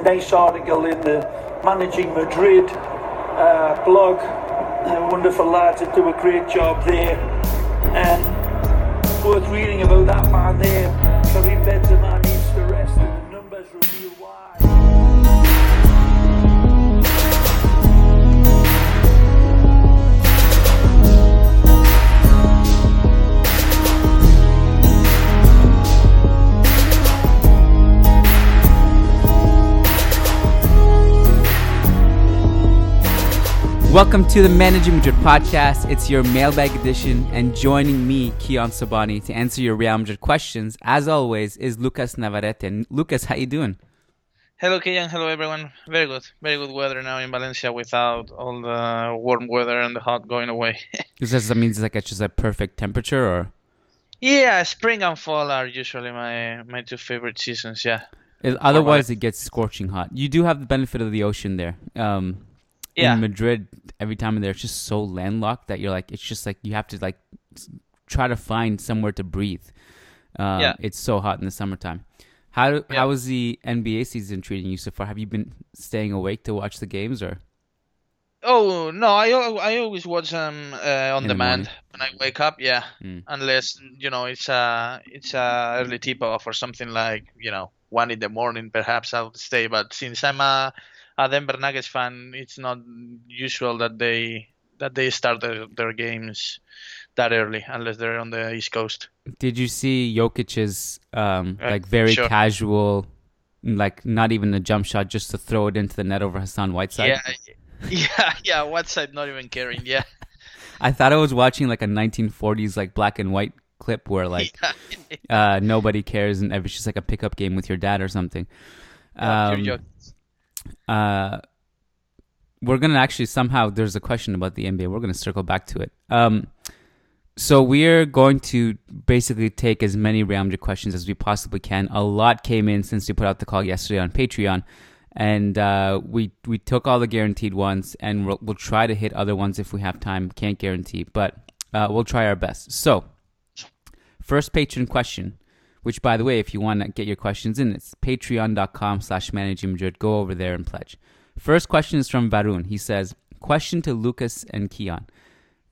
Nice article in the Managing Madrid uh, blog. Uh, wonderful lads that do a great job there. And worth reading about that man there. Karim Benzema needs to rest, and the numbers reveal why. Welcome to the Managing Madrid podcast. It's your mailbag edition, and joining me, Kiyan Sobhani, to answer your Real Madrid questions, as always, is Lucas Navarrete. And Lucas, how you doing? Hello, Kiyan. Hello, everyone. Very good. Very good weather now in Valencia without all the warm weather and the hot going away. Does that mean it's like it's just a perfect temperature, or yeah, spring and fall are usually my my two favorite seasons. Yeah. it- otherwise it gets scorching hot? You do have the benefit of the ocean there. Um, Yeah. In Madrid, every time I'm there, it's just so landlocked that you're like, it's just like you have to like try to find somewhere to breathe. Uh, Yeah. It's so hot in the summertime. How Yeah. how is the NBA season treating you so far? Have you been staying awake to watch the games or? Oh no, I I always watch them uh, on In demand morning. when I wake up. Yeah, Mm. unless you know it's a it's a early tip off or something like you know one in the morning. Perhaps I'll stay. But since I'm a, a Denver Nuggets fan, it's not usual that they that they start their, their games that early unless they're on the East Coast. Did you see Jokic's um, Uh, like very sure. casual, like not even a jump shot, just to throw it into the net over Hassan Whiteside? Yeah, yeah, yeah. Whiteside not even caring. Yeah, I thought I was watching like a 1940s like black and white clip where like uh, nobody cares and it's just like a pickup game with your dad or something. Um. Uh, we're gonna actually somehow there's a question about the NBA. We're gonna circle back to it. Um, so we're going to basically take as many Madrid questions as we possibly can. A lot came in since we put out the call yesterday on Patreon, and uh, we we took all the guaranteed ones, and we'll, we'll try to hit other ones if we have time. Can't guarantee, but uh, we'll try our best. So, first patron question which by the way if you want to get your questions in it's patreon.com slash managing madrid go over there and pledge. First question is from varun. He says question to lucas and kiyan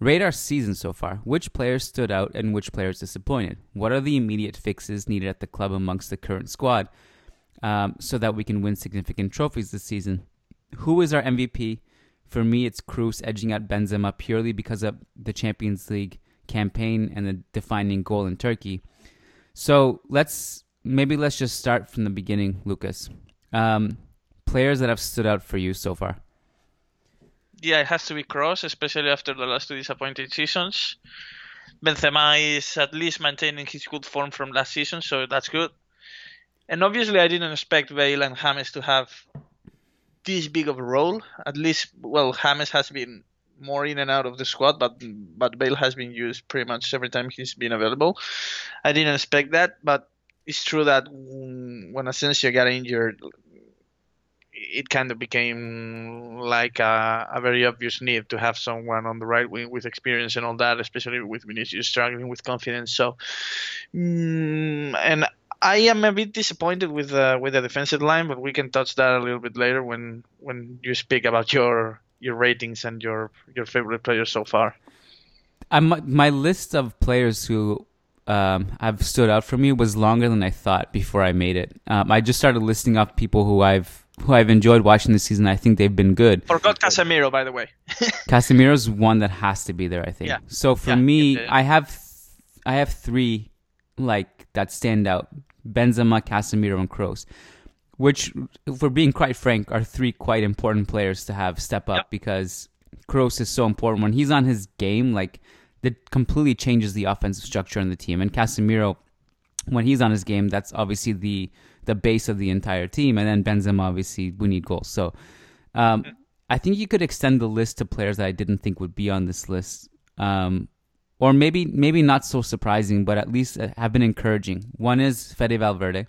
Radar season so far. Which players stood out and which players disappointed? What are the immediate fixes needed at the club amongst the current squad um, so that we can win significant trophies this season? Who is our mvp for me it's Kroos edging out benzema purely because of the champions league campaign and the defining goal in turkey so let's maybe let's just start from the beginning, Lucas. Um, players that have stood out for you so far. Yeah, it has to be Kroos, especially after the last two disappointing seasons. Benzema is at least maintaining his good form from last season, so that's good. And obviously, I didn't expect Bale and James to have this big of a role. At least, well, James has been more in and out of the squad, but but Bale has been used pretty much every time he's been available. I didn't expect that, but it's true that when Asensio got injured, it kind of became like a, a very obvious need to have someone on the right wing with experience and all that, especially with Vinicius struggling with confidence. So, mm, and I am a bit disappointed with uh, with the defensive line, but we can touch that a little bit later when when you speak about your your ratings and your your favorite players so far. I'm, my list of players who um, have stood out for me was longer than I thought before I made it. Um, I just started listing off people who I've who I've enjoyed watching this season. I think they've been good. Forgot Casemiro, by the way. Casemiro's one that has to be there. I think. Yeah. So for Yeah, me. I have I have three like that stand out: Benzema, Casemiro, and Kroos. Which, if we're being quite frank, are three quite important players to have step up Yep. because Kroos is so important. When he's on his game, like that completely changes the offensive structure in the team. And Casemiro, when he's on his game, that's obviously the the base of the entire team. And then Benzema, obviously, we need goals. So um, I think you could extend the list to players that I didn't think would be on this list. Um, or maybe maybe not so surprising, but at least uh, have been encouraging. One is Fede Valverde,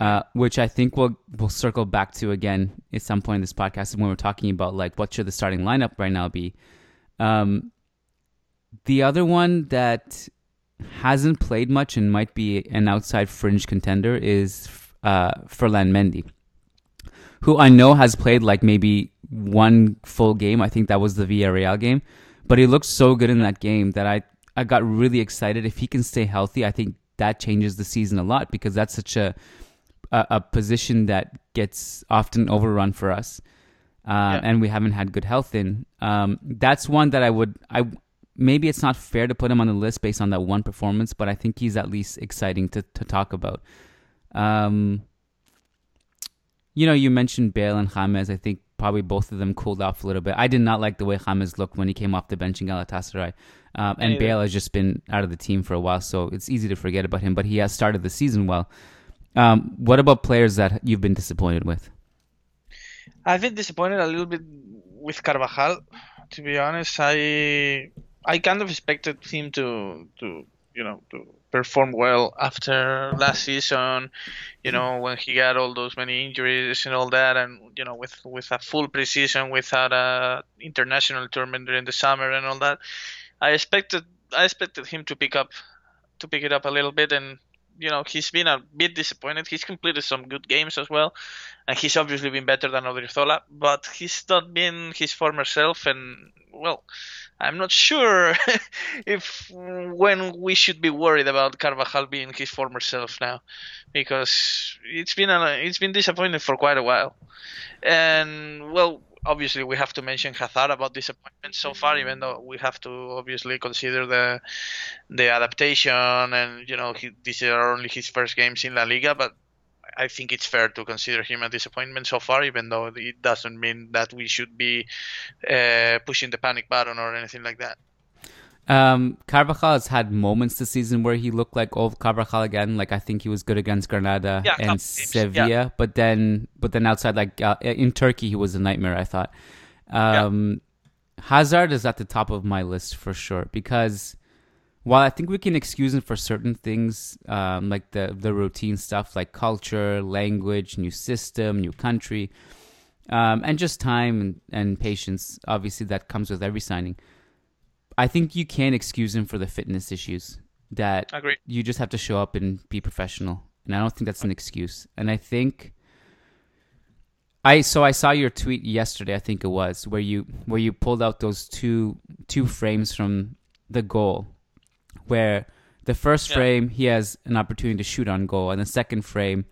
uh, which I think we'll we'll circle back to again at some point in this podcast when we're talking about like what should the starting lineup right now be. Um, the other one that hasn't played much and might be an outside fringe contender is uh, Ferland Mendy. who I know has played like maybe one full game. I think that was the Villarreal game, but he looked so good in that game that I I got really excited. If he can stay healthy, I think that changes the season a lot because that's such a a, a position that gets often overrun for us, uh, yeah. and we haven't had good health in. Um, that's one that I would I maybe it's not fair to put him on the list based on that one performance, but I think he's at least exciting to to talk about. Um, you know, you mentioned Bale and James. I think probably both of them cooled off a little bit. I did not like the way James looked when he came off the bench in Galatasaray. Um, and Bale has just been out of the team for a while, so it's easy to forget about him. But he has started the season well. Um, what about players that you've been disappointed with? I've been disappointed a little bit with Carvajal. To be honest, I I kind of expected him to to you know to perform well after last season. You know when he got all those many injuries and all that, and you know with with a full preseason without a international tournament during the summer and all that. I expected I expected him to pick up to pick it up a little bit and you know he's been a bit disappointed. He's completed some good games as well, and he's obviously been better than Odriozola, but he's not been his former self. And well, I'm not sure if when we should be worried about Carvajal being his former self now, because it's been a, it's been disappointing for quite a while. And well, obviously we have to mention Hazard about disappointment so far, even though we have to obviously consider the the adaptation and you know he, these are only his first games in La Liga, but I think it's fair to consider him a disappointment so far, even though it doesn't mean that we should be uh, pushing the panic button or anything like that. Um, Carvajal has had moments this season where he looked like old Carvajal again. Like I think he was good against Granada yeah, and Sevilla, yeah. but then but then outside like uh, in Turkey he was a nightmare. I thought. Um, yeah. Hazard is at the top of my list for sure because while I think we can excuse him for certain things, um, like the the routine stuff, like culture, language, new system, new country, um, and just time and, and patience. Obviously, that comes with every signing. I think you can excuse him for the fitness issues. That Agreed. you just have to show up and be professional, and I don't think that's an excuse. And I think I so I saw your tweet yesterday, I think it was, where you where you pulled out those two two frames from the goal, where the first yeah. frame he has an opportunity to shoot on goal, and the second frame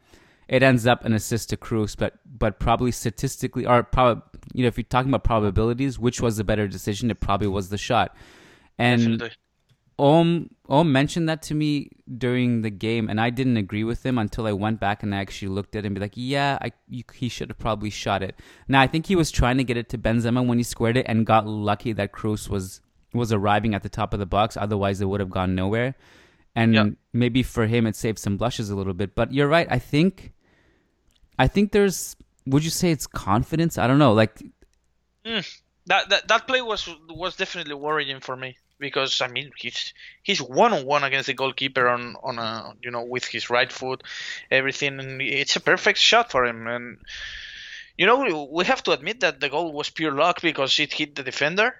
it ends up an assist to Kroos, but but probably statistically or probably you know if you're talking about probabilities, which was the better decision? It probably was the shot. And Om Om mentioned that to me during the game, and I didn't agree with him until I went back and I actually looked at it and be like, yeah, I, you, he should have probably shot it. Now I think he was trying to get it to Benzema when he squared it, and got lucky that Kroos was was arriving at the top of the box. Otherwise, it would have gone nowhere. And yep. maybe for him, it saved some blushes a little bit. But you're right. I think, I think there's. Would you say it's confidence? I don't know. Like mm, that, that that play was was definitely worrying for me because I mean he's he's one on one against the goalkeeper on on a you know with his right foot, everything. And it's a perfect shot for him. And you know we have to admit that the goal was pure luck because it hit the defender.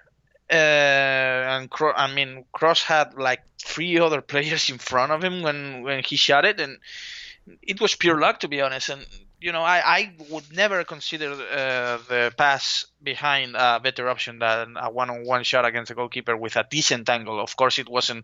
Uh, and Cro- I mean Kroos had like three other players in front of him when when he shot it, and it was pure luck to be honest. And you know, I, I would never consider uh, the pass behind a better option than a one-on-one shot against a goalkeeper with a decent angle. Of course, it wasn't,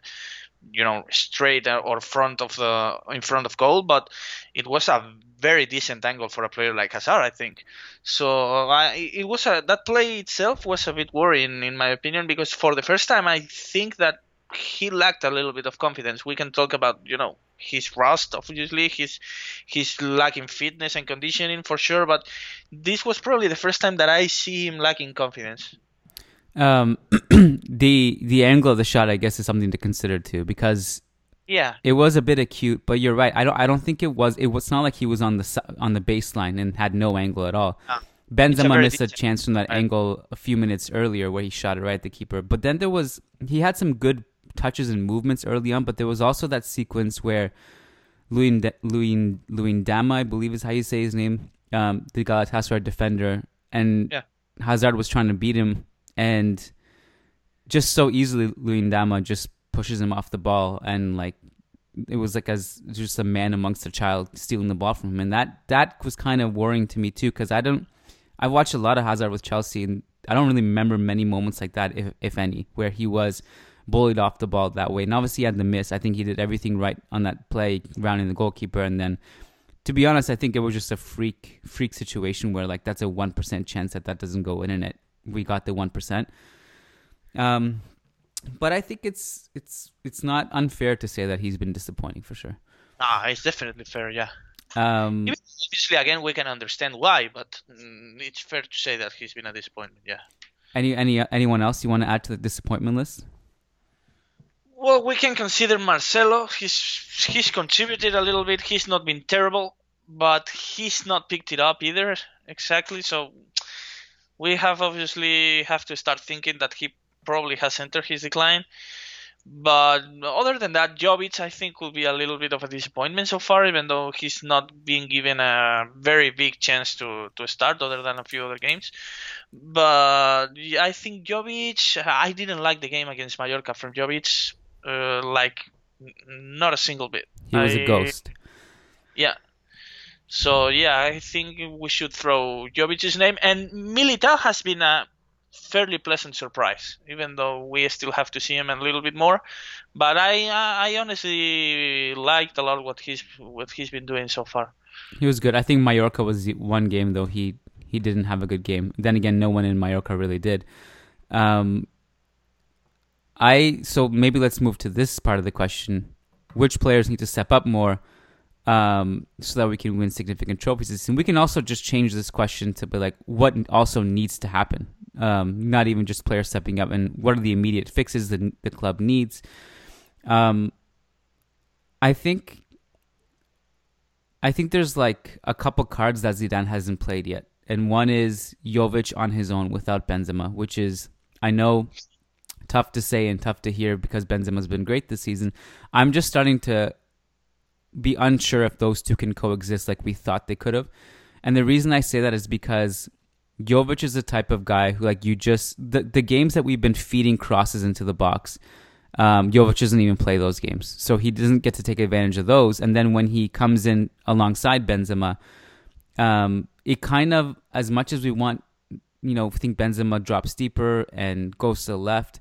you know, straight or front of the in front of goal, but it was a very decent angle for a player like Hazard, I think. So I, it was a, that play itself was a bit worrying in my opinion because for the first time I think that he lacked a little bit of confidence. We can talk about, you know, his rust, obviously, his his lacking fitness and conditioning for sure. But this was probably the first time that I see him lacking confidence. Um, the the angle of the shot, I guess, is something to consider too, because yeah, it was a bit acute. But you're right. I don't I don't think it was. It was not like he was on the on the baseline and had no angle at all. Ah. Benzema missed a chance from that right. angle a few minutes earlier where he shot it right at the keeper. But then there was he had some good touches and movements early on, but there was also that sequence where Louis Louis Luyindama, I believe is how you say his name, um, the Galatasaray defender, and yeah. Hazard was trying to beat him, and just so easily Luyindama just pushes him off the ball and like it was like as just a man amongst a child stealing the ball from him, and that that was kind of worrying to me too because I don't. I watched a lot of Hazard with Chelsea, and I don't really remember many moments like that, if if any, where he was bullied off the ball that way. And obviously, he had the miss. I think he did everything right on that play, rounding the goalkeeper, and then. To be honest, I think it was just a freak freak situation where like that's a one percent chance that that doesn't go in, and it we got the one percent. Um, but I think it's it's it's not unfair to say that he's been disappointing for sure. Ah, it's definitely fair, yeah. Um, Obviously, again, we can understand why, but mm, it's fair to say that he's been a disappointment, yeah. any any anyone else you want to add to the disappointment list? Well, we can consider Marcelo. He's he's contributed a little bit. He's not been terrible, but he's not picked it up either. Exactly. So we have obviously have to start thinking that he probably has entered his decline. But other than that, Jovic I think will be a little bit of a disappointment so far, even though he's not being given a very big chance to, to start, other than a few other games. But I think Jovic. I didn't like the game against Mallorca from Jovic, uh, like not a single bit. He was I- a ghost. Yeah. So yeah, I think we should throw Jovic's name, and Militao has been a fairly pleasant surprise, even though we still have to see him a little bit more. But I I honestly liked a lot what he's what he's been doing so far. He was good. I think Mallorca was one game though he he didn't have a good game. Then again, no one in Mallorca really did. Um, I so maybe let's move to this part of the question: Which players need to step up more um, so that we can win significant trophies? And we can also just change this question to be like, what also needs to happen? Um, not even just players stepping up, and what are the immediate fixes that the club needs? Um, I think I think there's like a couple cards that Zidane hasn't played yet. And one is Jovic on his own without Benzema, which is I know tough to say and tough to hear because Benzema's been great this season. I'm just starting to be unsure if those two can coexist like we thought they could have. And the reason I say that is because Jovic is the type of guy who like you just the the games that we've been feeding crosses into the box um, Jovic doesn't even play those games, so he doesn't get to take advantage of those. And then when he comes in alongside Benzema, um, it kind of, as much as we want, you know, think Benzema drops deeper and goes to the left,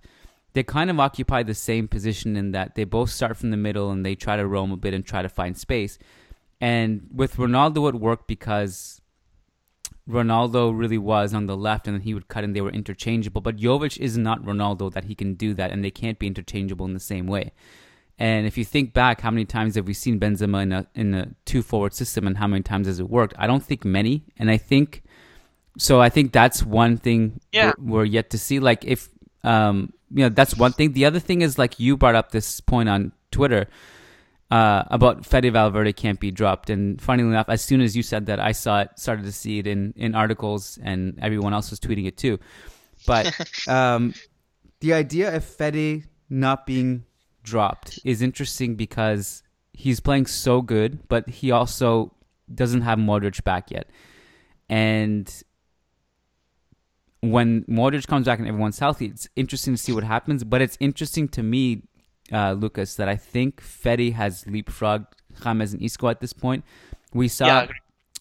they kind of occupy the same position in that they both start from the middle and they try to roam a bit and try to find space. And with Ronaldo, it worked because Ronaldo really was on the left and then he would cut and they were interchangeable. But Jovic is not Ronaldo that he can do that and they can't be interchangeable in the same way. And if you think back, how many times have we seen Benzema in a in a two forward system and how many times has it worked? I don't think many. And I think so I think that's one thing Yeah. we're, we're yet to see. Like if um you know, that's one thing. The other thing is like you brought up this point on Twitter uh, about Fede Valverde can't be dropped. And funnily enough, as soon as you said that, I saw it, started to see it in, in articles, and everyone else was tweeting it too. But um, the idea of Fede not being dropped is interesting because he's playing so good, but he also doesn't have Modric back yet. And when Modric comes back and everyone's healthy, it's interesting to see what happens. But it's interesting to me, uh, Lucas, that I think Fede has leapfrogged James and Isco at this point. We saw Yeah,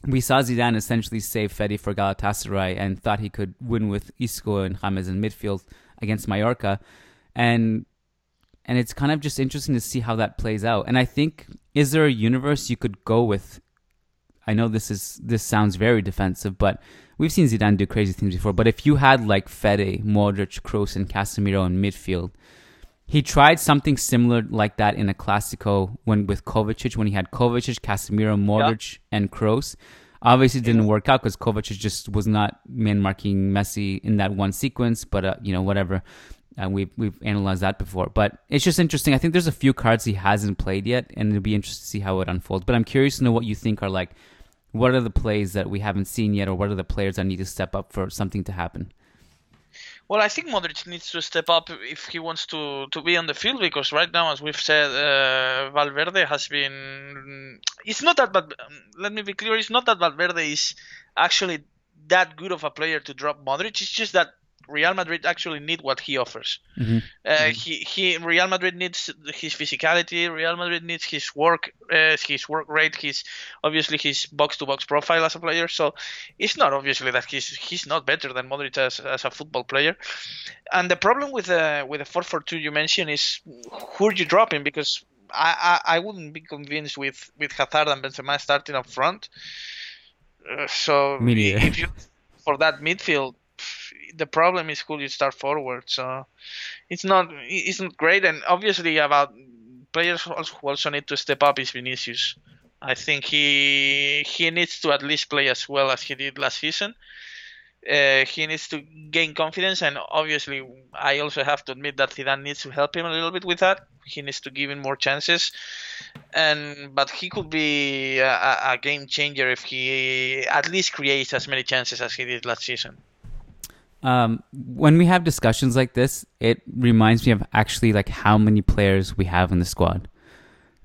we saw Zidane essentially save Fede for Galatasaray and thought he could win with Isco and James in midfield against Mallorca, and and it's kind of just interesting to see how that plays out. And I think is there a universe you could go with? I know this is this sounds very defensive, but we've seen Zidane do crazy things before. But if you had like Fede, Modric, Kroos, and Casemiro in midfield, he tried something similar like that in a Clasico when with Kovacic when he had Kovacic, Casemiro, Modric, and Kroos. Obviously, it didn't work out because Kovacic just was not man marking Messi in that one sequence. But uh, you know, whatever. Uh, we've we've analyzed that before, but it's just interesting. I think there's a few cards he hasn't played yet, and it'll be interesting to see how it unfolds. But I'm curious to know what you think are like. What are the plays that we haven't seen yet, or what are the players that need to step up for something to happen? Well, I think Modric needs to step up if he wants to, to be on the field because right now, as we've said, uh, Valverde has been. It's not that, but let me be clear. It's not that Valverde is actually that good of a player to drop Modric. It's just that Real Madrid actually need what he offers. Mhm. Uh, He he Real Madrid needs his physicality. Real Madrid needs his work uh, his work rate. His obviously his box to box profile as a player. So it's not obviously that he's he's not better than Modric as, as a football player. And the problem with the with the four four two you mentioned is who are you dropping because. I, I, I wouldn't be convinced with, with Hazard and Benzema starting up front. Uh, so if you for that midfield, the problem is who you start forward. So it's not it's not great. And obviously about players who also, need to step up is Vinicius. I think he he needs to at least play as well as he did last season. Uh, he needs to gain confidence, and obviously, I also have to admit that Zidane needs to help him a little bit with that. He needs to give him more chances, and but he could be a, a- a game changer if he at least creates as many chances as he did last season. Um, when we have discussions like this, it reminds me of actually like how many players we have in the squad.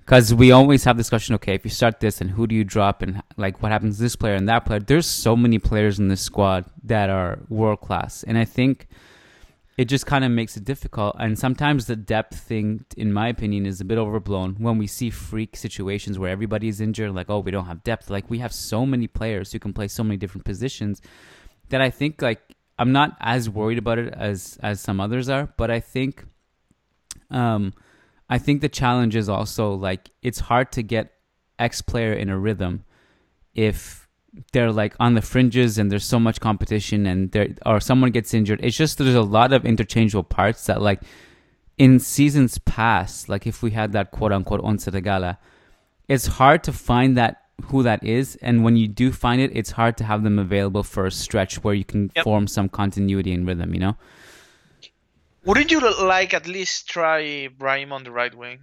Because we always have discussion. Okay, if you start this, and who do you drop, and like what happens to this player and that player? There's so many players in this squad that are world class, and I think it just kind of makes it difficult. And sometimes the depth thing, in my opinion, is a bit overblown when we see freak situations where everybody is injured. Like, oh, we don't have depth. Like we have so many players who can play so many different positions that I think like I'm not as worried about it as as some others are, but I think um I think the challenge is also like it's hard to get X player in a rhythm if they're like on the fringes and there's so much competition and there or someone gets injured. It's just there's a lot of interchangeable parts that like in seasons past, like if we had that quote unquote once de gala, it's hard to find that who that is and when you do find it it's hard to have them available for a stretch where you can Yep. form some continuity and rhythm you know Wouldn't you like at least try Brahim on the right wing?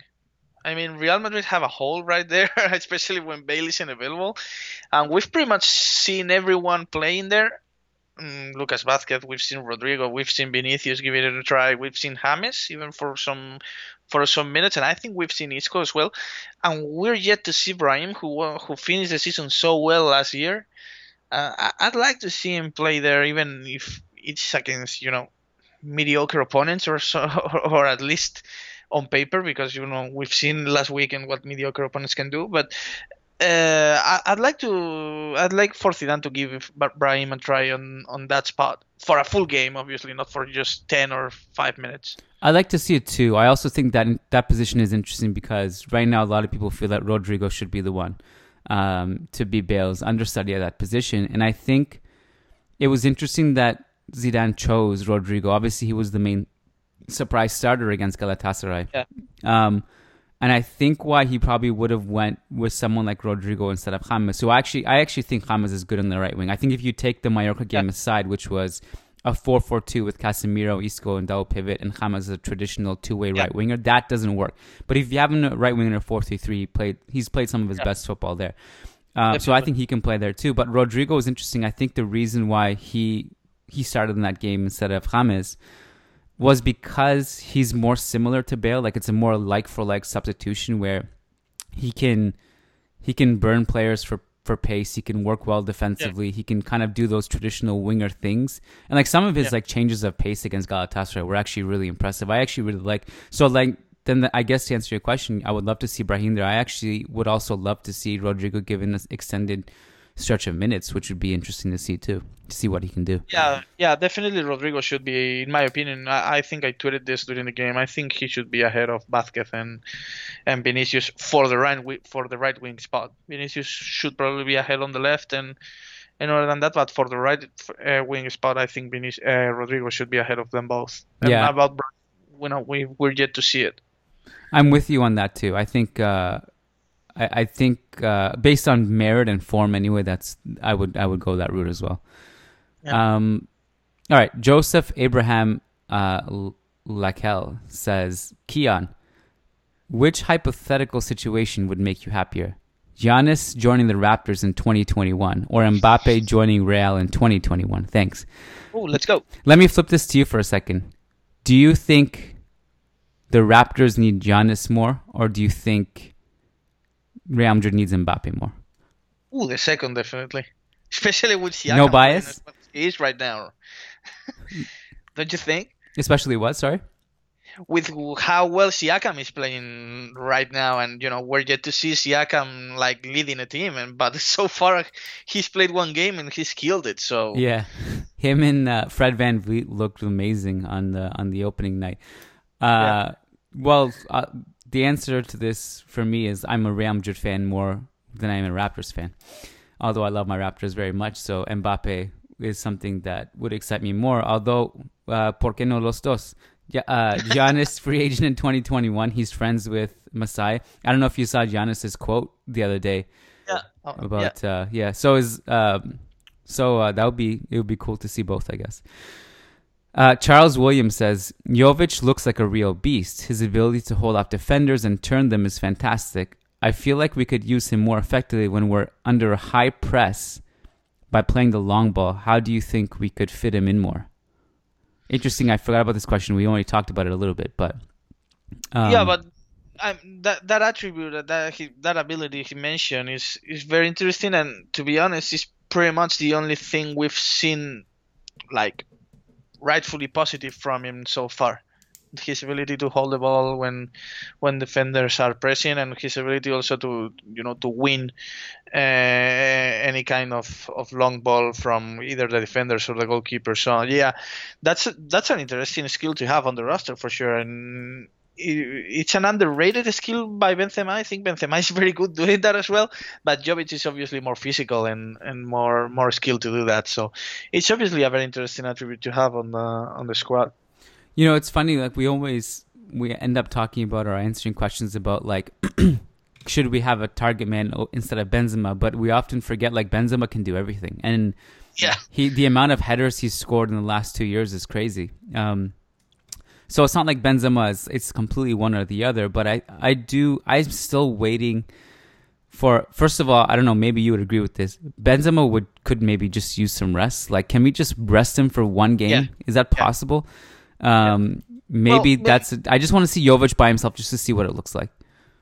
I mean, Real Madrid have a hole right there, especially when Bale isn't available, and we've pretty much seen everyone playing there. Mm, Lucas Vazquez, we've seen Rodrygo, we've seen Vinicius give it a try, we've seen James even for some for some minutes, and I think we've seen Isco as well. And we're yet to see Brahim, who who finished the season so well last year. Uh, I'd like to see him play there, even if it's against you know mediocre opponents or so, or at least on paper because you know we've seen last weekend what mediocre opponents can do but uh, I, I'd like to I'd like for Zidane to give Bra- Brahim a try on on that spot for a full game obviously not for just 10 or 5 minutes I like to see it too. I also think that that position is interesting because right now a lot of people feel that Rodrygo should be the one um, to be Bale's understudy at that position, and I think it was interesting that Zidane chose Rodrygo. Obviously, he was the main surprise starter against Galatasaray. Yeah. Um, and I think why he probably would have went with someone like Rodrygo instead of James. So I actually, I actually think James is good on the right wing. I think if you take the Mallorca game Yeah. aside, which was a 4-4-2 with Casemiro, Isco, and Dao pivot, and James as a traditional two-way Yeah. right winger, that doesn't work. But if you have a right winger in a 4-3-3, he played, he's played some of his Yeah. best football there. Uh, so I think he can play there too. But Rodrygo is interesting. I think the reason why he he started in that game instead of James was because he's more similar to Bale. Like it's a more like for like substitution where he can he can burn players for for pace. He can work well defensively. He can kind of do those traditional winger things. And like some of his Yeah. like changes of pace against Galatasaray were actually really impressive. I actually really like so like then the, I guess to answer your question, I would love to see Brahim there. I actually would also love to see Rodrygo given an extended stretch of minutes, which would be interesting to see too, to see what he can do. yeah yeah definitely Rodrygo should be in my opinion I, I think I tweeted this during the game I think he should be ahead of Vazquez and and Vinicius for the right for the right wing spot Vinicius should probably be ahead on the left and and other than that, but for the right uh, wing spot, I think Vinicius, uh, Rodrygo should be ahead of them both. And Yeah. about Bra- we know we we're yet to see it. I'm with you on that too. I think uh, I, I think uh, based on merit and form anyway, that's I would I would go that route as well. Yeah. Um, all right, Joseph Abraham uh, Lakel says, Kiyan, which hypothetical situation would make you happier? Giannis joining the Raptors in 2021 or Mbappe joining Real in 2021? Thanks. Oh, let's go. Let me flip this to you for a second. Do you think the Raptors need Giannis more, or do you think Real Madrid needs Mbappe more? Ooh, the second definitely, especially with Siakam. No bias? as He is right now. don't you think? Especially what? Sorry. With how well Siakam is playing right now, and you know we're yet to see Siakam like leading a team, and but so far he's played one game and he's killed it. So yeah, him and uh, Fred Van VanVleet looked amazing on the on the opening night. Uh, yeah. Well, uh, the answer to this for me is I'm a Real Madrid fan more than I am a Raptors fan. Although I love my Raptors very much, so Mbappe is something that would excite me more. Although, uh, ¿por qué no los dos? Yeah, uh, Giannis free agent in 2021. He's friends with Masai. I don't know if you saw Giannis's quote the other day. Yeah. Oh, about yeah. Uh, yeah. So is um, so uh, that would be it would be cool to see both, I guess. Uh, Charles Williams says Jovic looks like a real beast. His ability to hold off defenders and turn them is fantastic. I feel like we could use him more effectively when we're under a high press by playing the long ball. How do you think we could fit him in more? Interesting. I forgot about this question. We only talked about it a little bit, but um, yeah, but that that attribute that he, that ability he mentioned is is very interesting, and to be honest, is pretty much the only thing we've seen like rightfully positive from him so far. His ability to hold the ball when when defenders are pressing, and his ability also to you know to win uh, any kind of, of long ball from either the defenders or the goalkeeper. So yeah, that's that's an interesting skill to have on the roster for sure, and it's an underrated skill by Benzema. I think Benzema is very good doing that as well, but Jovic is obviously more physical and, and more more skilled to do that. So it's obviously a very interesting attribute to have on the on the squad. You know, it's funny. Like we always we end up talking about or answering questions about like should we have a target man instead of Benzema, but we often forget like Benzema can do everything, and yeah, he the amount of headers he's scored in the last two years is crazy. Um, so it's not like Benzema is it's completely one or the other, but I I do I'm still waiting for first of all, I don't know, maybe you would agree with this. Benzema would could maybe just use some rest. Like can we just rest him for one game? Yeah. Is that possible? Yeah. Um yeah. maybe well, that's I just want to see Jovic by himself just to see what it looks like.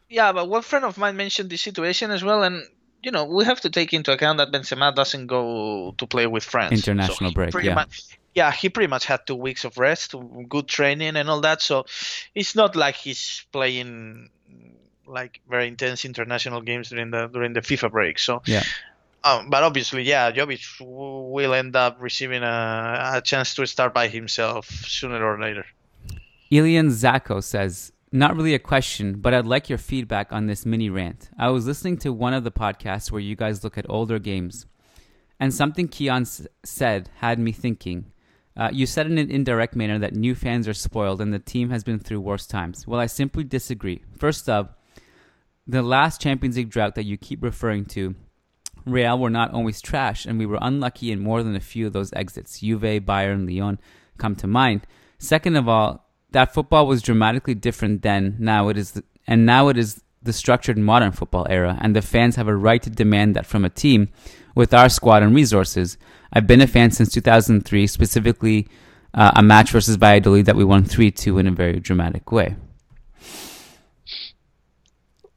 Yeah, but one friend of mine mentioned this situation as well and you know, we have to take into account that Benzema doesn't go to play with France. International so break, yeah. Much, yeah, he pretty much had two weeks of rest, good training, and all that. So it's not like he's playing like very intense international games during the during the FIFA break. So yeah. Um, but obviously, yeah, Jovic will end up receiving a, a chance to start by himself sooner or later. Elian Zako says, not really a question, but I'd like your feedback on this mini rant. I was listening to one of the podcasts where you guys look at older games, and something Kiyan s- said had me thinking. Uh, you said in an indirect manner that new fans are spoiled and the team has been through worse times. Well, I simply disagree. First up, the last Champions League drought that you keep referring to, Real were not always trash, and we were unlucky in more than a few of those exits. Juve, Bayern, Lyon come to mind. Second of all, that football was dramatically different then. Now it is, the, and now it is the structured modern football era, and the fans have a right to demand that from a team with our squad and resources. I've been a fan since 2003, specifically uh, a match versus Valladolid that we won 3 2 in a very dramatic way.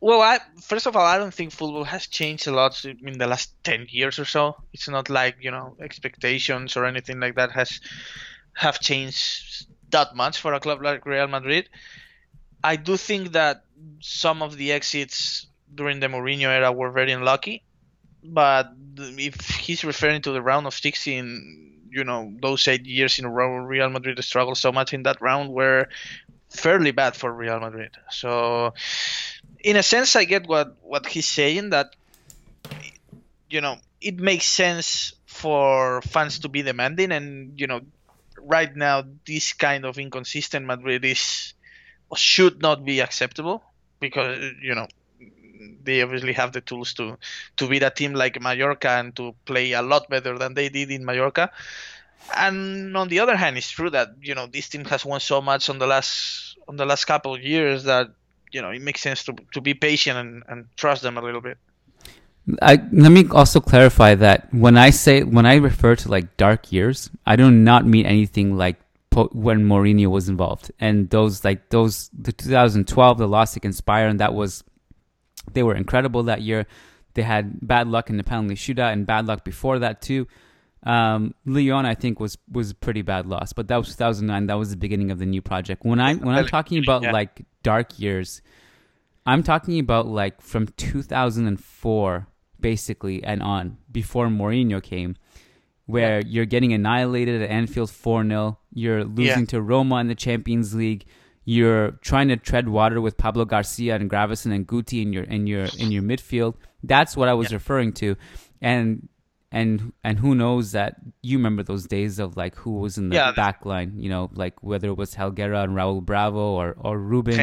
Well, I, first of all, I don't think football has changed a lot in the last 10 years or so. It's not like, you know, expectations or anything like that has have changed that much for a club like Real Madrid. I do think that some of the exits during the Mourinho era were very unlucky but if he's referring to the round of 16, you know, those eight years in a row, Real Madrid struggled so much in that round were fairly bad for Real Madrid. So, in a sense, I get what what he's saying that, you know, it makes sense for fans to be demanding, and you know, right now this kind of inconsistent Madrid is should not be acceptable because you know they obviously have the tools to to beat a team like Mallorca and to play a lot better than they did in Mallorca. And on the other hand, it's true that you know this team has won so much on the last on the last couple of years that you know it makes sense to to be patient and, and trust them a little bit. I, let me also clarify that when I say when I refer to like dark years, I do not mean anything like po- when Mourinho was involved and those like those the 2012 the loss against and that was they were incredible that year. They had bad luck in the penalty shootout and bad luck before that too. Um, Lyon, I think, was was a pretty bad loss, but that was 2009. That was the beginning of the new project. When I when I'm talking about Yeah. like dark years, I'm talking about like from 2004 basically and on before Mourinho came, where you're getting annihilated at Anfield 4 0. You're losing to Roma in the Champions League. You're trying to tread water with Pablo Garcia and Gravesen and Guti in your in your in your midfield. That's what I was referring to, and and and who knows that you remember those days of like who was in the Yeah. back line, you know, like whether it was Helguera and Raul Bravo or or Ruben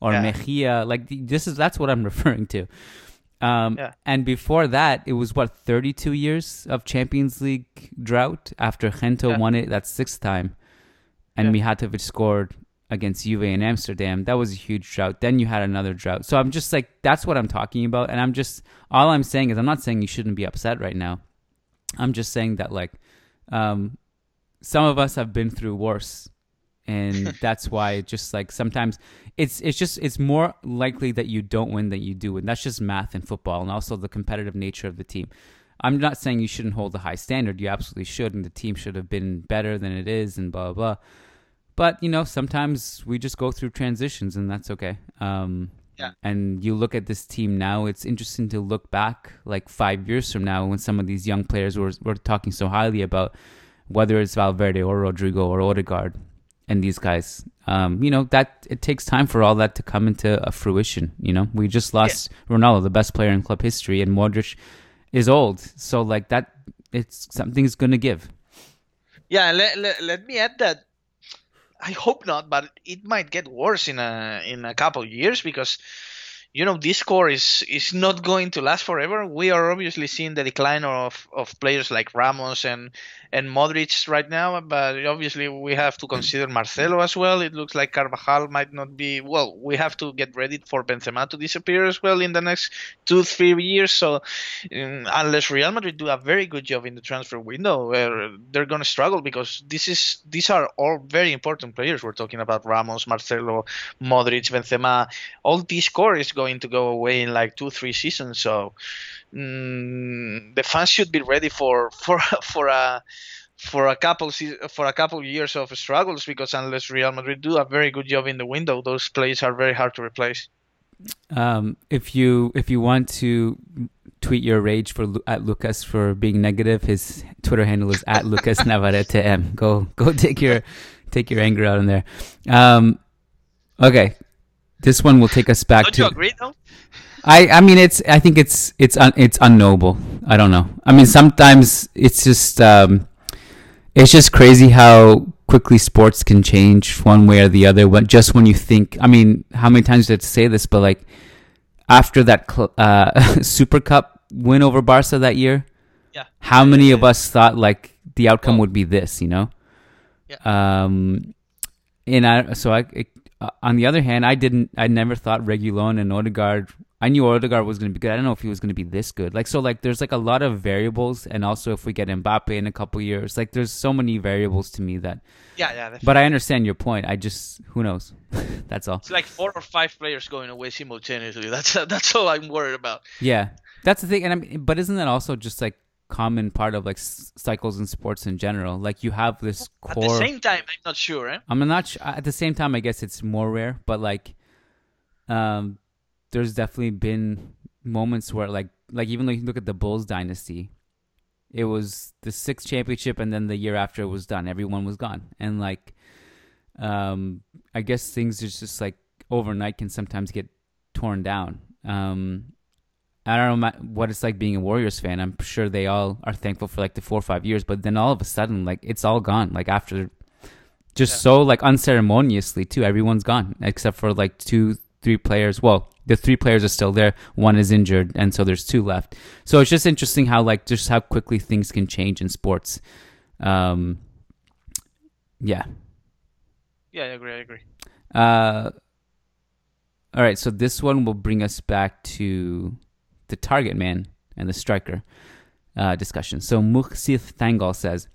or yeah. Mejia. Like this is that's what I'm referring to. Um, Yeah. And before that, it was what 32 years of Champions League drought after Gento Yeah. won it that sixth time, and Mijatovic scored against Juve in Amsterdam. That was a huge drought. Then you had another drought. So I'm just like that's what I'm talking about, and I'm just all I'm saying is I'm not saying you shouldn't be upset right now. I'm just saying that like um, some of us have been through worse and that's why it just like sometimes it's it's just it's more likely that you don't win than you do and that's just math in football and also the competitive nature of the team. I'm not saying you shouldn't hold a high standard. You absolutely should and the team should have been better than it is and blah blah blah. But you know sometimes we just go through transitions and that's okay. Um Yeah. and you look at this team now it's interesting to look back like five years from now when some of these young players we're, we're talking so highly about whether it's valverde or rodrygo or odegaard and these guys. Um, you know that it takes time for all that to come into a fruition. You know, we just lost Ronaldo, the best player in club history, and Modric is old. So like that, it's something's gonna give. Yeah, let, let, let me add that I hope not, but it might get worse in a in a couple of years because you know this core is is not going to last forever. We are obviously seeing the decline of of players like Ramos and and Modric right now, but obviously we have to consider Marcelo as well. It looks like Carvajal might not be well. We have to get ready for Benzema to disappear as well in the next two three years. So um, unless Real Madrid do a very good job in the transfer window, uh, they're going to struggle because this is these are all very important players. We're talking about Ramos, Marcelo, Modric, Benzema. All this core is going to go away in like two three seasons. So mm, the fans should be ready for for for a for a couple for a couple years of struggles because unless Real Madrid do a very good job in the window, those players are very hard to replace. Um, if you if you want to tweet your rage for at Lucas for being negative, his Twitter handle is at Lucas Navarrete M. Go go take your take your anger out in there. Um, okay, this one will take us back Don't to. you agree though? I I mean it's I think it's it's un, it's unknowable. I don't know. I mean sometimes it's just um it's just crazy how quickly sports can change one way or the other when just when you think I mean how many times did I say this but like after that uh Super Cup win over Barca that year Yeah. how many of us thought like the outcome would be this, you know? Yeah. Um and I so I it, uh, on the other hand, I didn't. I never thought Reguilon and Odegaard. I knew Odegaard was going to be good. I don't know if he was going to be this good. Like so, like there's like a lot of variables, and also if we get Mbappe in a couple years, like there's so many variables to me that. Yeah, yeah. But I understand your point. I just who knows. That's all. It's like four or five players going away simultaneously. That's that's all I'm worried about. Yeah, that's the thing. And I mean, but isn't that also just like common part of like s- cycles in sports in general? Like you have this core. At the same time, I'm not sure. Eh? I'm not sh- at the same time. I guess it's more rare, but like, um, there's definitely been moments where like like even though you look at the Bulls dynasty, it was the sixth championship, and then the year after it was done, everyone was gone, and like, um, I guess things is just like overnight can sometimes get torn down. Um, I don't know what it's like being a Warriors fan. I'm sure they all are thankful for like the four or five years, but then all of a sudden, like it's all gone. Like after just Yeah. so like unceremoniously too. Everyone's gone except for like two, three players. Well, the three players are still there. One is injured, and so there's two left. So it's just interesting how like just how quickly things can change in sports. Um, yeah. Yeah, I agree. I agree. Uh, all right, so this one will bring us back to the target man and the striker uh, discussion. So Muhsith Tangal says,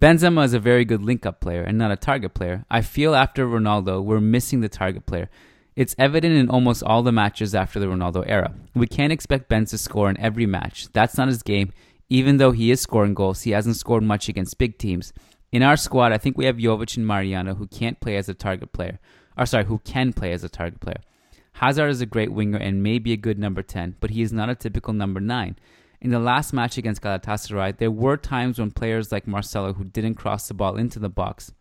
Benzema is a very good link-up player and not a target player. I feel after Ronaldo, we're missing the target player. It's evident in almost all the matches after the Ronaldo era. We can't expect Ben to score in every match. That's not his game. Even though he is scoring goals, he hasn't scored much against big teams. In our squad, I think we have Jovic and Mariano who can't play as a target player. Or sorry, who can play as a target player. Hazard is a great winger and may be a good number 10, but he is not a typical number 9. In the last match against Galatasaray, there were times when players like Marcelo who didn't cross the ball into the box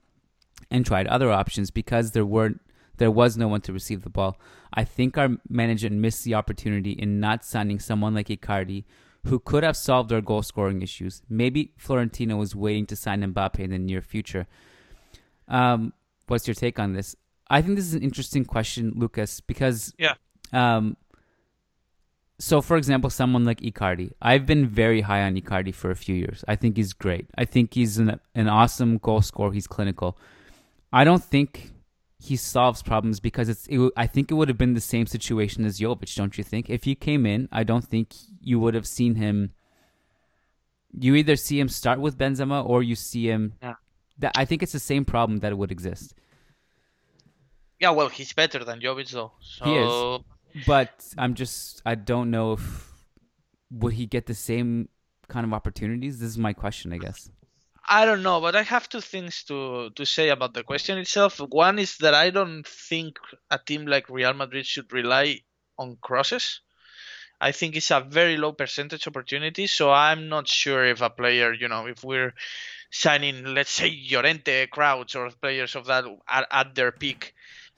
and tried other options because there were there was no one to receive the ball. I think our management missed the opportunity in not signing someone like Icardi who could have solved our goal scoring issues. Maybe Florentino was waiting to sign Mbappe in the near future. Um, what's your take on this? I think this is an interesting question, Lucas, because yeah. Um, so, for example, someone like Icardi, I've been very high on Icardi for a few years. I think he's great. I think he's an, an awesome goal scorer. He's clinical. I don't think he solves problems because it's. It, I think it would have been the same situation as Jovic, don't you think? If he came in, I don't think you would have seen him. You either see him start with Benzema or you see him. Yeah. That I think it's the same problem that would exist. Yeah, well, he's better than Jovic though. So... He is, but I'm just. I don't know if would he get the same kind of opportunities. This is my question, I guess. I don't know, but I have two things to to say about the question itself. One is that I don't think a team like Real Madrid should rely on crosses. I think it's a very low percentage opportunity, so I'm not sure if a player, you know, if we're signing, let's say, Llorente, Crouch, or players of that at, at their peak,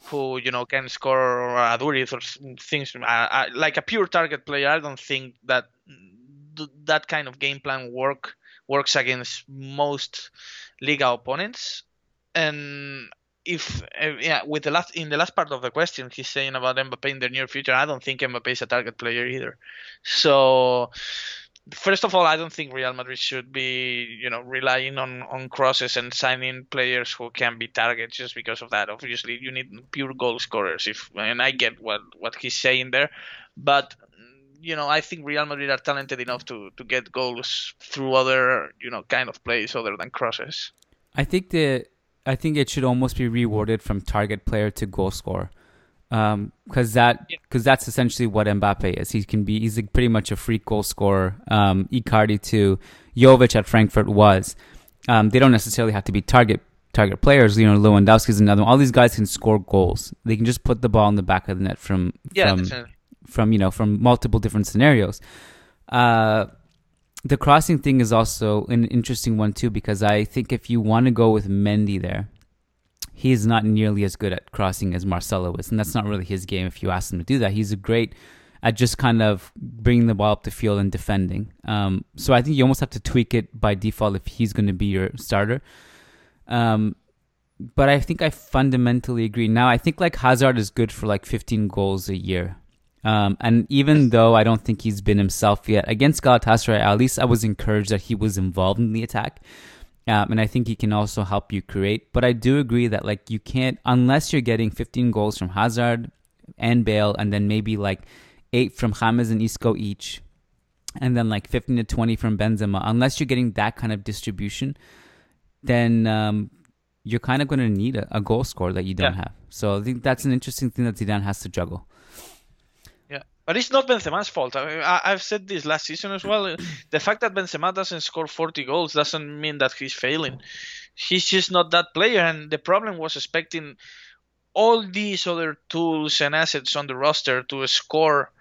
who you know can score Aduriz or things uh, like a pure target player. I don't think that that kind of game plan work works against most Liga opponents. And if uh, yeah, with the last in the last part of the question, he's saying about Mbappe in the near future. I don't think Mbappe is a target player either. So first of all, I don't think Real Madrid should be, you know, relying on, on crosses and signing players who can be targets just because of that. Obviously, you need pure goal scorers. If and I get what what he's saying there, but you know, I think Real Madrid are talented enough to to get goals through other, you know, kind of plays other than crosses. I think the I think it should almost be rewarded from target player to goal scorer because um, that because that's essentially what Mbappe is. He can be he's a, pretty much a freak goal scorer. Um, Icardi to Jovic at Frankfurt was. Um, they don't necessarily have to be target target players. You know, Lewandowski is another one. All these guys can score goals. They can just put the ball in the back of the net from yeah, from from you know from multiple different scenarios. Uh, the crossing thing is also an interesting one too because I think if you want to go with Mendy there, he is not nearly as good at crossing as Marcelo is, and that's not really his game. If you ask him to do that, he's a great at just kind of bringing the ball up the field and defending. Um, so I think you almost have to tweak it by default if he's going to be your starter. Um, but I think I fundamentally agree. Now I think like Hazard is good for like 15 goals a year. Um, and even though I don't think he's been himself yet against Galatasaray, at least I was encouraged that he was involved in the attack. Um, and I think he can also help you create. But I do agree that like you can't unless you're getting 15 goals from Hazard and Bale, and then maybe like eight from James and Isco each, and then like 15 to 20 from Benzema. Unless you're getting that kind of distribution, then um, you're kind of going to need a, a, goal scorer that you don't yeah. have. So I think that's an interesting thing that Zidane has to juggle. But it's not Benzema's fault. I have said this last season as well. The fact that Benzema doesn't score 40 goals doesn't mean that he's failing. He's just not that player. And the problem was expecting all these other tools and assets on the roster to score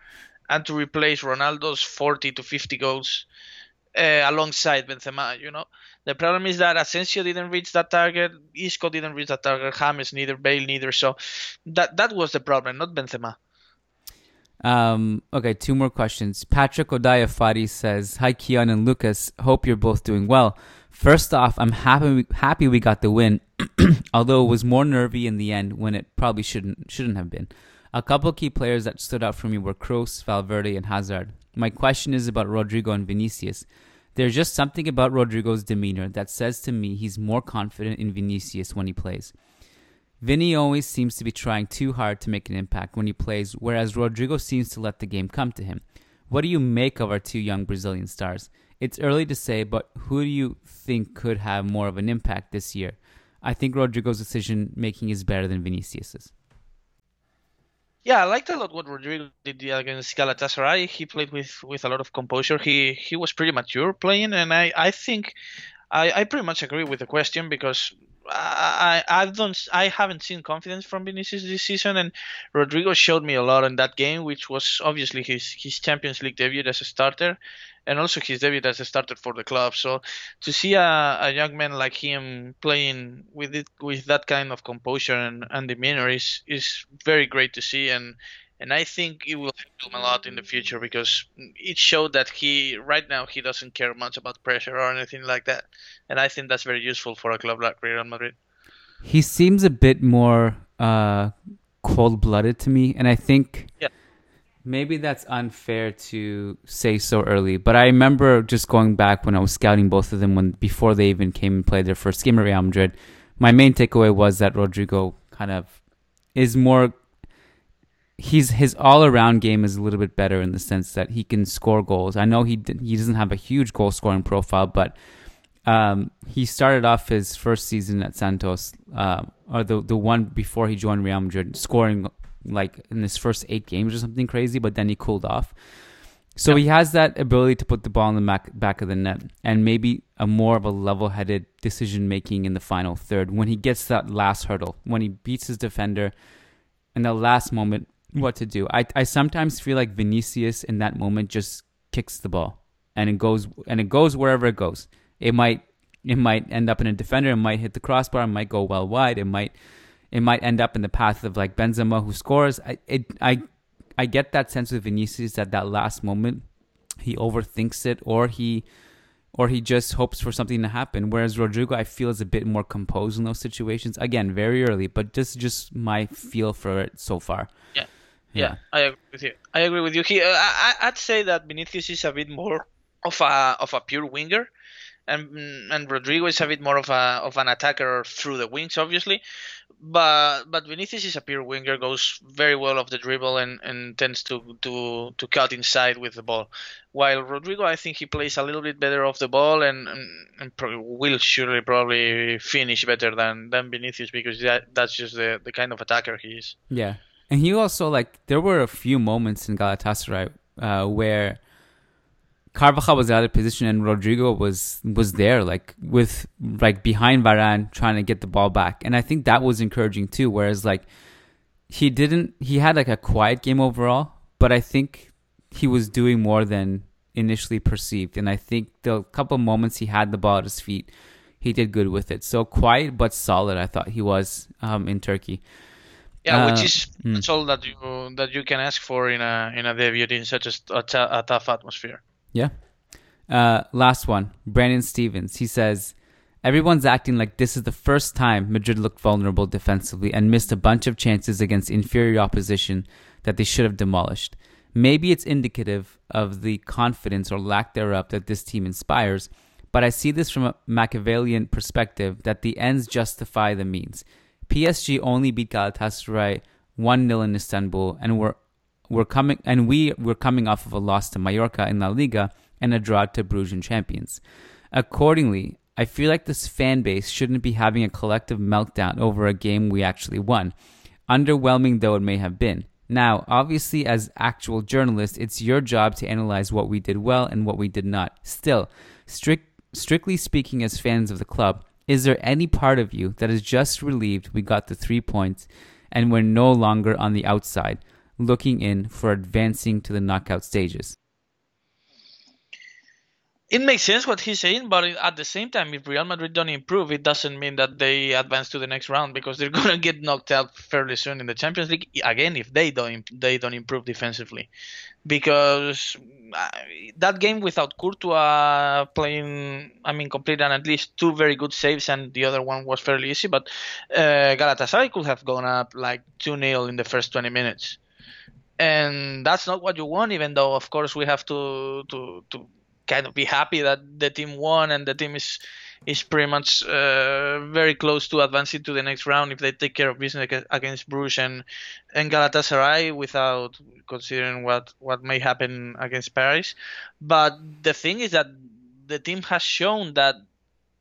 and to replace Ronaldo's 40 to 50 goals uh, alongside Benzema. You know, the problem is that Asensio didn't reach that target, Isco didn't reach that target, James neither, Bale neither. So that that was the problem, not Benzema. Um, okay, two more questions. Patrick Odaya says, "Hi Kiyan and Lucas. Hope you're both doing well. First off, I'm happy happy we got the win, although it was more nervy in the end when it probably shouldn't shouldn't have been. A couple key players that stood out for me were Kroos, Valverde, and Hazard. My question is about Rodrygo and Vinicius. There's just something about Rodrygo's demeanor that says to me he's more confident in Vinicius when he plays." Vinny always seems to be trying too hard to make an impact when he plays, whereas Rodrygo seems to let the game come to him. What do you make of our two young Brazilian stars? It's early to say, but who do you think could have more of an impact this year? I think Rodrygo's decision making is better than Vinicius's. Yeah, I liked a lot what Rodrygo did against Galatasaray. He played with, with a lot of composure. He he was pretty mature playing, and I, I think I, I pretty much agree with the question because I, I don't I haven't seen confidence from Vinicius this season, and Rodrygo showed me a lot in that game, which was obviously his his Champions League debut as a starter, and also his debut as a starter for the club. So to see a, a young man like him playing with it with that kind of composure and, and demeanor is is very great to see, and and I think it will help him a lot in the future because it showed that he right now he doesn't care much about pressure or anything like that, and I think that's very useful for a club like Real Madrid. He seems a bit more uh, cold-blooded to me, and I think yeah. maybe that's unfair to say so early. But I remember just going back when I was scouting both of them when before they even came and played their first game at Real Madrid. My main takeaway was that Rodrygo kind of is more he's his all around game is a little bit better in the sense that he can score goals. I know he he doesn't have a huge goal scoring profile, but um, he started off his first season at Santos, uh, or the the one before he joined Real Madrid, scoring like in his first eight games or something crazy. But then he cooled off. So he has that ability to put the ball in the back, back of the net and maybe a more of a level headed decision making in the final third when he gets that last hurdle, when he beats his defender in the last moment what to do. I I sometimes feel like Vinicius in that moment just kicks the ball and it goes and it goes wherever it goes. It might it might end up in a defender, it might hit the crossbar, it might go well wide, it might it might end up in the path of like Benzema who scores. I it I I get that sense with Vinicius at that last moment he overthinks it or he or he just hopes for something to happen. Whereas Rodrygo, I feel is a bit more composed in those situations. Again, very early, but this is just my feel for it so far. Yeah. Yeah, I agree with you. I agree with you. He, uh, I, I'd say that Vinicius is a bit more of a of a pure winger, and and Rodrygo is a bit more of a of an attacker through the wings, obviously. But but Vinicius is a pure winger, goes very well off the dribble, and, and tends to, to to cut inside with the ball. While Rodrygo, I think he plays a little bit better off the ball, and and, and will surely probably finish better than than Vinicius because that that's just the the kind of attacker he is. Yeah, and he also like there were a few moments in Galatasaray uh, where Carvajal was out of position and Rodrygo was was there like with like behind Varane trying to get the ball back. And I think that was encouraging too. Whereas like he didn't he had like a quiet game overall, but I think he was doing more than initially perceived. And I think the couple moments he had the ball at his feet, he did good with it. So quiet but solid I thought he was um, in Turkey. Yeah, uh, which is mm. all that you that you can ask for in a in a debut in such a, a, t- a tough atmosphere. Yeah. Uh, last one, Brandon Stevens. He says, Everyone's acting like this is the first time Madrid looked vulnerable defensively and missed a bunch of chances against inferior opposition that they should have demolished. Maybe it's indicative of the confidence or lack thereof that this team inspires, but I see this from a Machiavellian perspective that the ends justify the means. PSG only beat Galatasaray 1-0 in Istanbul and we're we're coming and we were coming off of a loss to Mallorca in La Liga and a draw to Bruges champions. Accordingly, I feel like this fan base shouldn't be having a collective meltdown over a game we actually won, underwhelming though it may have been. Now, obviously, as actual journalists, it's your job to analyze what we did well and what we did not. Still, strict, strictly speaking, as fans of the club, is there any part of you that is just relieved we got the three points and we're no longer on the outside? looking in for advancing to the knockout stages. It makes sense what he's saying, but at the same time, if Real Madrid don't improve, it doesn't mean that they advance to the next round because they're gonna get knocked out fairly soon in the Champions League again if they don't they don't improve defensively, because uh, that game without Courtois playing, I mean, complete and at least two very good saves, and the other one was fairly easy. But uh, Galatasaray could have gone up like two 0 in the first 20 minutes and that's not what you want even though of course we have to to to kind of be happy that the team won and the team is is pretty much uh, very close to advancing to the next round if they take care of business against Bruges and, and Galatasaray without considering what, what may happen against Paris. But the thing is that the team has shown that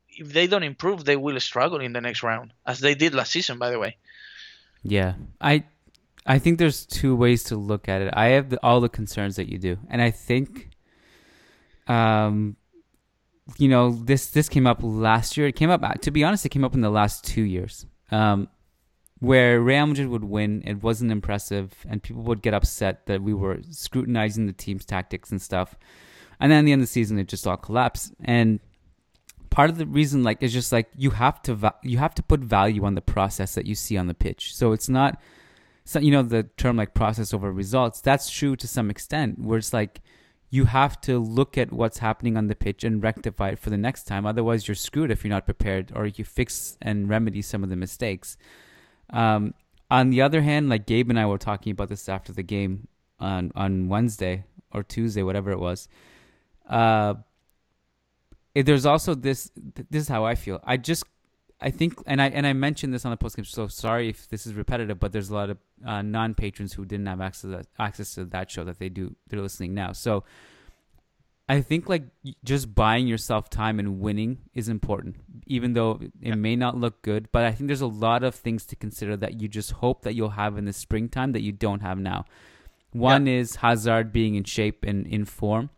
if they don't improve, they will struggle in the next round, as they did last season, by the way. Yeah, I I think there's two ways to look at it. I have the, all the concerns that you do, and I think, um, you know, this this came up last year. It came up, to be honest, it came up in the last two years, um, where Real Madrid would win. It wasn't impressive, and people would get upset that we were scrutinizing the team's tactics and stuff. And then at the end of the season, it just all collapsed. And part of the reason, like, is just like you have to va- you have to put value on the process that you see on the pitch. So it's not so you know the term like process over results that's true to some extent where it's like you have to look at what's happening on the pitch and rectify it for the next time. Otherwise you're screwed if you're not prepared or you fix and remedy some of the mistakes. Um, on the other hand like gabe and i were talking about this after the game on on wednesday or tuesday whatever it was. Uh, there's also this this is how i feel. I just I think, and I and I mentioned this on the postgame. So sorry if this is repetitive, but there's a lot of uh, non patrons who didn't have access to that, access to that show that they do. They're listening now. So I think like just buying yourself time and winning is important, even though it yeah. may not look good. But I think there's a lot of things to consider that you just hope that you'll have in the springtime that you don't have now. One yeah. is Hazard being in shape and in form.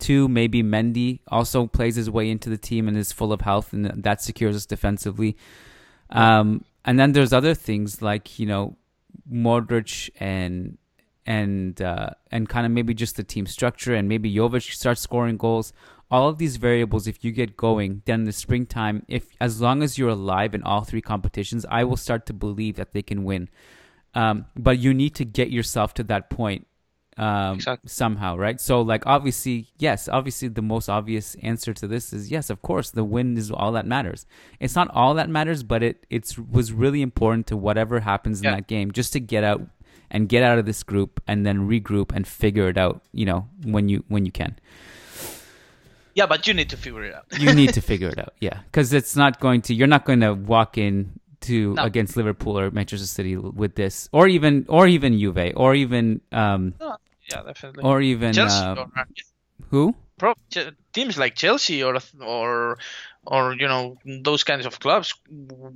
Two, maybe Mendy also plays his way into the team and is full of health, and that secures us defensively. Um, and then there's other things like you know Modric and and uh, and kind of maybe just the team structure, and maybe Jovic starts scoring goals. All of these variables, if you get going, then in the springtime, if as long as you're alive in all three competitions, I will start to believe that they can win. Um, but you need to get yourself to that point um, exactly. somehow, right? So, like, obviously, yes, obviously, the most obvious answer to this is yes, of course, the win is all that matters. It's not all that matters, but it it's was really important to whatever happens yeah. in that game, just to get out and get out of this group and then regroup and figure it out. You know, when you when you can. Yeah, but you need to figure it out. you need to figure it out, yeah, because it's not going to. You're not going to walk in to no. against Liverpool or Manchester City with this, or even or even Juve, or even um, no, yeah, definitely, or even Chelsea, uh, or, who? Pro, teams like Chelsea or or or you know those kinds of clubs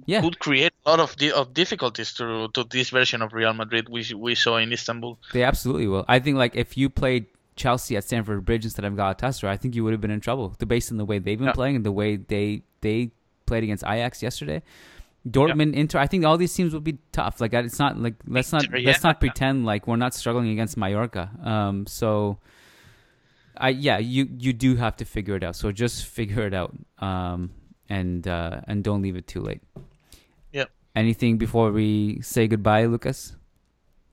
yeah. could create a lot of di- of difficulties to to this version of Real Madrid we we saw in Istanbul. They absolutely will. I think like if you played Chelsea at Stamford Bridge instead of Galatasaray, I think you would have been in trouble. The based on the way they've been yeah. playing and the way they they played against Ajax yesterday. Dortmund. Inter. I think all these teams will be tough. Like it's not like let's not yeah. let's not pretend like we're not struggling against Mallorca. Um, so, I yeah, you you do have to figure it out. So just figure it out. Um, and uh, and don't leave it too late. Yep. Anything before we say goodbye, Lucas?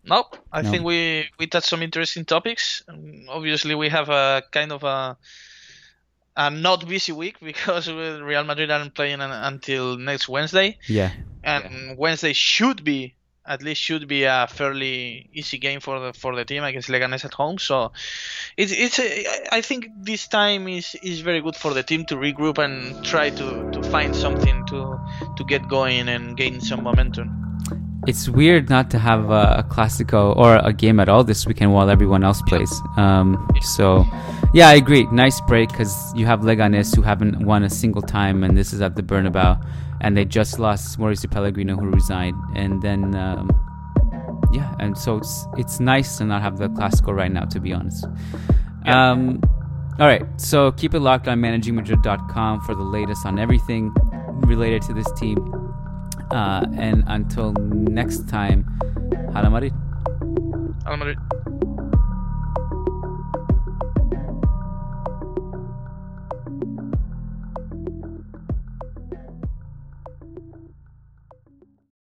Nope. I no. think we we touched some interesting topics. obviously, we have a kind of a a not busy week because Real Madrid aren't playing until next Wednesday. Yeah. And yeah. Wednesday should be at least should be a fairly easy game for the for the team against Leganes at home. So it's it's a, I think this time is is very good for the team to regroup and try to, to find something to to get going and gain some momentum. It's weird not to have a, a Clasico or a game at all this weekend while everyone else plays. Um, so yeah, I agree. Nice break because you have Leganes who haven't won a single time, and this is at the Bernabeu, and they just lost Mauricio Pellegrino who resigned, and then um, yeah, and so it's it's nice to not have the Clasico right now, to be honest. Yeah. Um, all right, so keep it locked on managingmadrid.com for the latest on everything related to this team. Uh, and until next time, Hala Madrid. Hala.